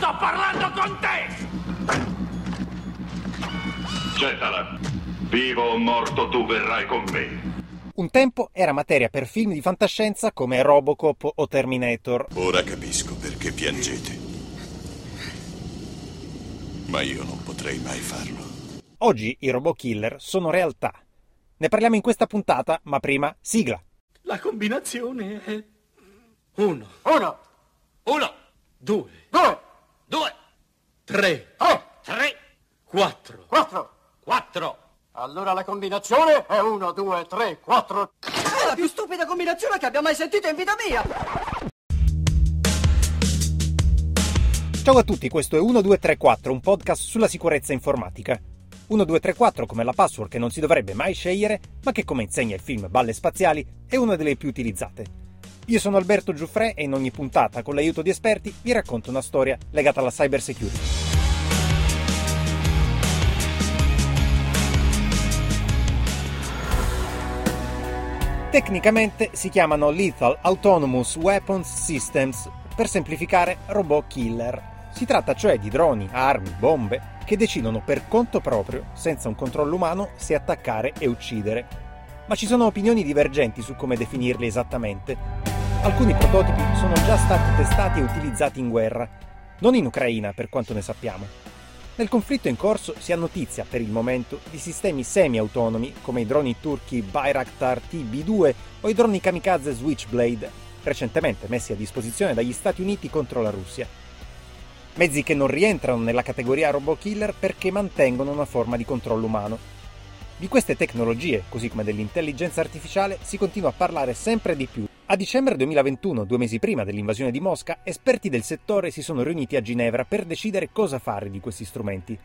Sto parlando con te. Gettala. Vivo o morto tu verrai con me. Un tempo era materia per film di fantascienza come Robocop o Terminator. Ora capisco perché piangete. Ma io non potrei mai farlo. Oggi i robot killer sono realtà. Ne parliamo in questa puntata, ma prima sigla. La combinazione è... Uno. Uno, Uno. Due. due, Due. Tre. tre, Tre. Quattro. quattro. Quattro. Allora la combinazione è uno, due, tre, quattro. È la più stupida combinazione che abbia mai sentito in vita mia! Ciao a tutti, questo è 1234, un podcast sulla sicurezza informatica. 1234 come la password che non si dovrebbe mai scegliere, ma che come insegna il film Balle Spaziali è una delle più utilizzate. Io sono Alberto Giuffre e in ogni puntata, con l'aiuto di esperti, vi racconto una storia legata alla cyber Tecnicamente si chiamano Lethal Autonomous Weapons Systems, per semplificare robot killer. Si tratta cioè di droni, armi, bombe che decidono per conto proprio, senza un controllo umano, se attaccare e uccidere. Ma ci sono opinioni divergenti su come definirli esattamente. Alcuni prototipi sono già stati testati e utilizzati in guerra, non in Ucraina per quanto ne sappiamo. Nel conflitto in corso si ha notizia, per il momento, di sistemi semi-autonomi come i droni turchi Bayraktar TB2 o i droni kamikaze Switchblade, recentemente messi a disposizione dagli Stati Uniti contro la Russia. Mezzi che non rientrano nella categoria robot killer perché mantengono una forma di controllo umano. Di queste tecnologie, così come dell'intelligenza artificiale, si continua a parlare sempre di più. A dicembre 2021, due mesi prima dell'invasione di Mosca, esperti del settore si sono riuniti a Ginevra per decidere cosa fare di questi strumenti.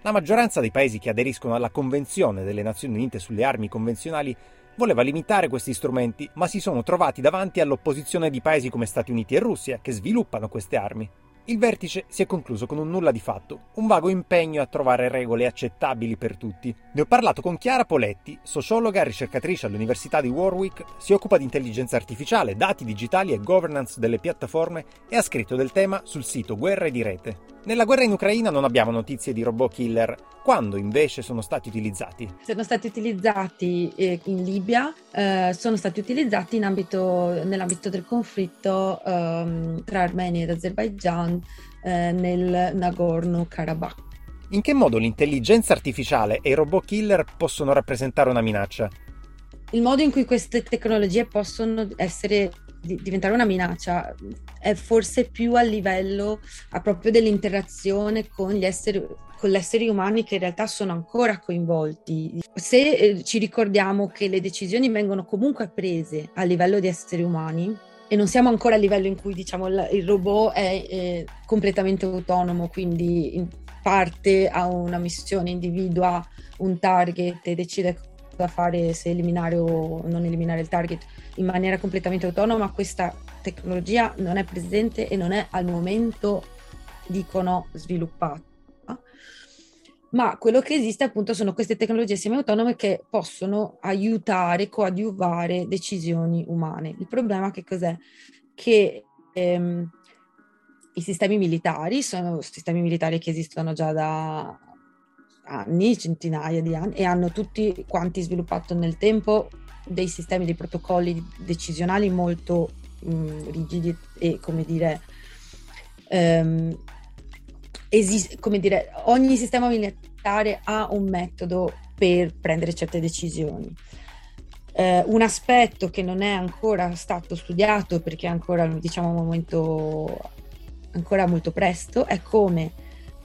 La maggioranza dei paesi che aderiscono alla Convenzione delle Nazioni Unite sulle armi convenzionali voleva limitare questi strumenti, ma si sono trovati davanti all'opposizione di paesi come Stati Uniti e Russia che sviluppano queste armi. Il vertice si è concluso con un nulla di fatto, un vago impegno a trovare regole accettabili per tutti. Ne ho parlato con Chiara Poletti, sociologa e ricercatrice all'Università di Warwick, si occupa di intelligenza artificiale, dati digitali e governance delle piattaforme e ha scritto del tema sul sito Guerre di Rete. Nella guerra in Ucraina non abbiamo notizie di robot killer, quando invece sono stati utilizzati? Sono stati utilizzati eh, in Libia, eh, sono stati utilizzati ambito, nell'ambito del conflitto ehm, tra Armenia ed Azerbaijan eh, nel Nagorno-Karabakh. In che modo l'intelligenza artificiale e i robot killer possono rappresentare una minaccia? Il modo in cui queste tecnologie possono essere di diventare una minaccia è forse più a livello a proprio dell'interazione con gli esseri con gli esseri umani che in realtà sono ancora coinvolti. Se eh, ci ricordiamo che le decisioni vengono comunque prese a livello di esseri umani e non siamo ancora a livello in cui diciamo il, il robot è eh, completamente autonomo, quindi in parte ha una missione, individua un target e decide cosa fare, se eliminare o non eliminare il target in maniera completamente autonoma, questa tecnologia non è presente e non è al momento, dicono, sviluppata. Ma quello che esiste appunto sono queste tecnologie semi-autonome che possono aiutare, coadiuvare decisioni umane. Il problema che cos'è? Che ehm, i sistemi militari sono sistemi militari che esistono già da anni, centinaia di anni, e hanno tutti quanti sviluppato nel tempo dei sistemi, dei protocolli decisionali molto mh, rigidi e come dire, um, esist- come dire, ogni sistema militare ha un metodo per prendere certe decisioni. Uh, un aspetto che non è ancora stato studiato perché è ancora diciamo un momento ancora molto presto è come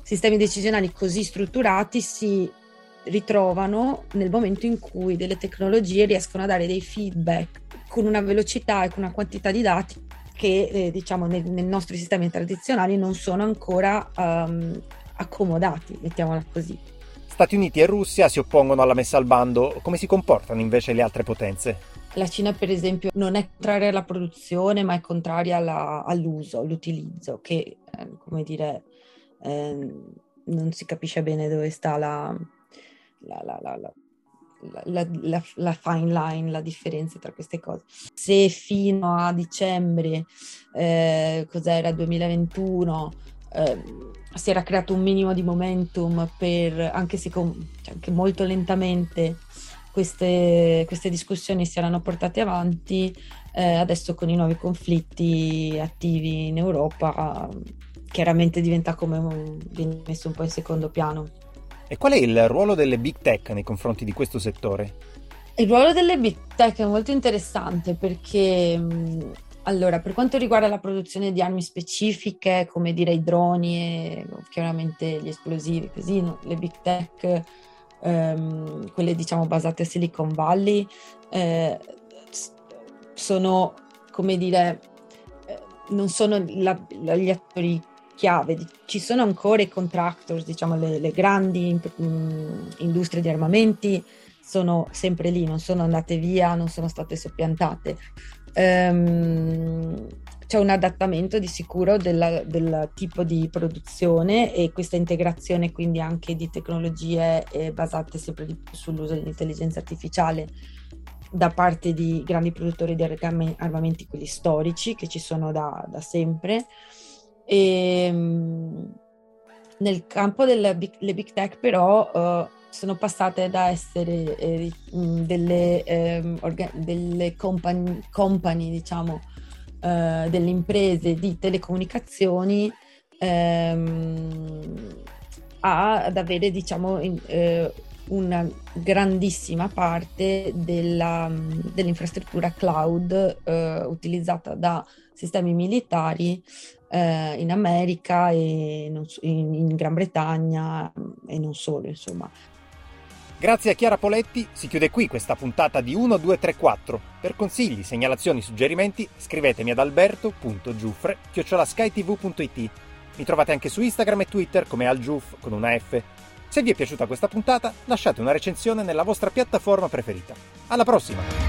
sistemi decisionali così strutturati si ritrovano nel momento in cui delle tecnologie riescono a dare dei feedback con una velocità e con una quantità di dati che eh, diciamo nei, nei, nostri sistemi tradizionali non sono ancora um, accomodati, mettiamola così. Stati Uniti e Russia si oppongono alla messa al bando, come si comportano invece le altre potenze? La Cina, per esempio, non è contraria alla produzione, ma è contraria alla, all'uso, all'utilizzo, che, eh, come dire, eh, non si capisce bene dove sta la, la, la, la, la, fine line, la differenza tra queste cose. Se fino a dicembre, eh, cos'era 2021, eh, si era creato un minimo di momentum per, anche se con, cioè anche molto lentamente, queste, queste, discussioni si erano portate avanti, eh, adesso con i nuovi conflitti attivi in Europa chiaramente diventa come un, viene messo un po' in secondo piano. E qual è il ruolo delle big tech nei confronti di questo settore? Il ruolo delle big tech è molto interessante perché allora, per quanto riguarda la produzione di armi specifiche, come dire i droni e chiaramente gli esplosivi, così, no? le big tech, ehm, quelle diciamo basate a Silicon Valley, eh, sono, come dire, eh, non sono la, la, gli attori chiave. Ci sono ancora i contractors, diciamo le, le grandi in, industrie di armamenti, sono sempre lì, non sono andate via, non sono state soppiantate ehm, c'è un adattamento di sicuro della, del tipo di produzione e questa integrazione quindi anche di tecnologie basate sempre di sull'uso dell'intelligenza artificiale da parte di grandi produttori di armamenti, quelli storici che ci sono da, da sempre. E, ehm, nel campo delle big, big tech però uh, sono passate da essere eh, delle, eh, orga- delle company, company, diciamo, eh, delle imprese di telecomunicazioni ehm, a, ad avere, diciamo, in, eh, una grandissima parte della, dell'infrastruttura cloud eh, utilizzata da sistemi militari eh, in America e in, in Gran Bretagna e non solo, insomma. Grazie a Chiara Poletti si chiude qui questa puntata di 1234. Per consigli, segnalazioni, suggerimenti scrivetemi ad alberto.giuffre.skytv.it. Mi trovate anche su Instagram e Twitter come algiuff con una F. Se vi è piaciuta questa puntata, lasciate una recensione nella vostra piattaforma preferita. Alla prossima!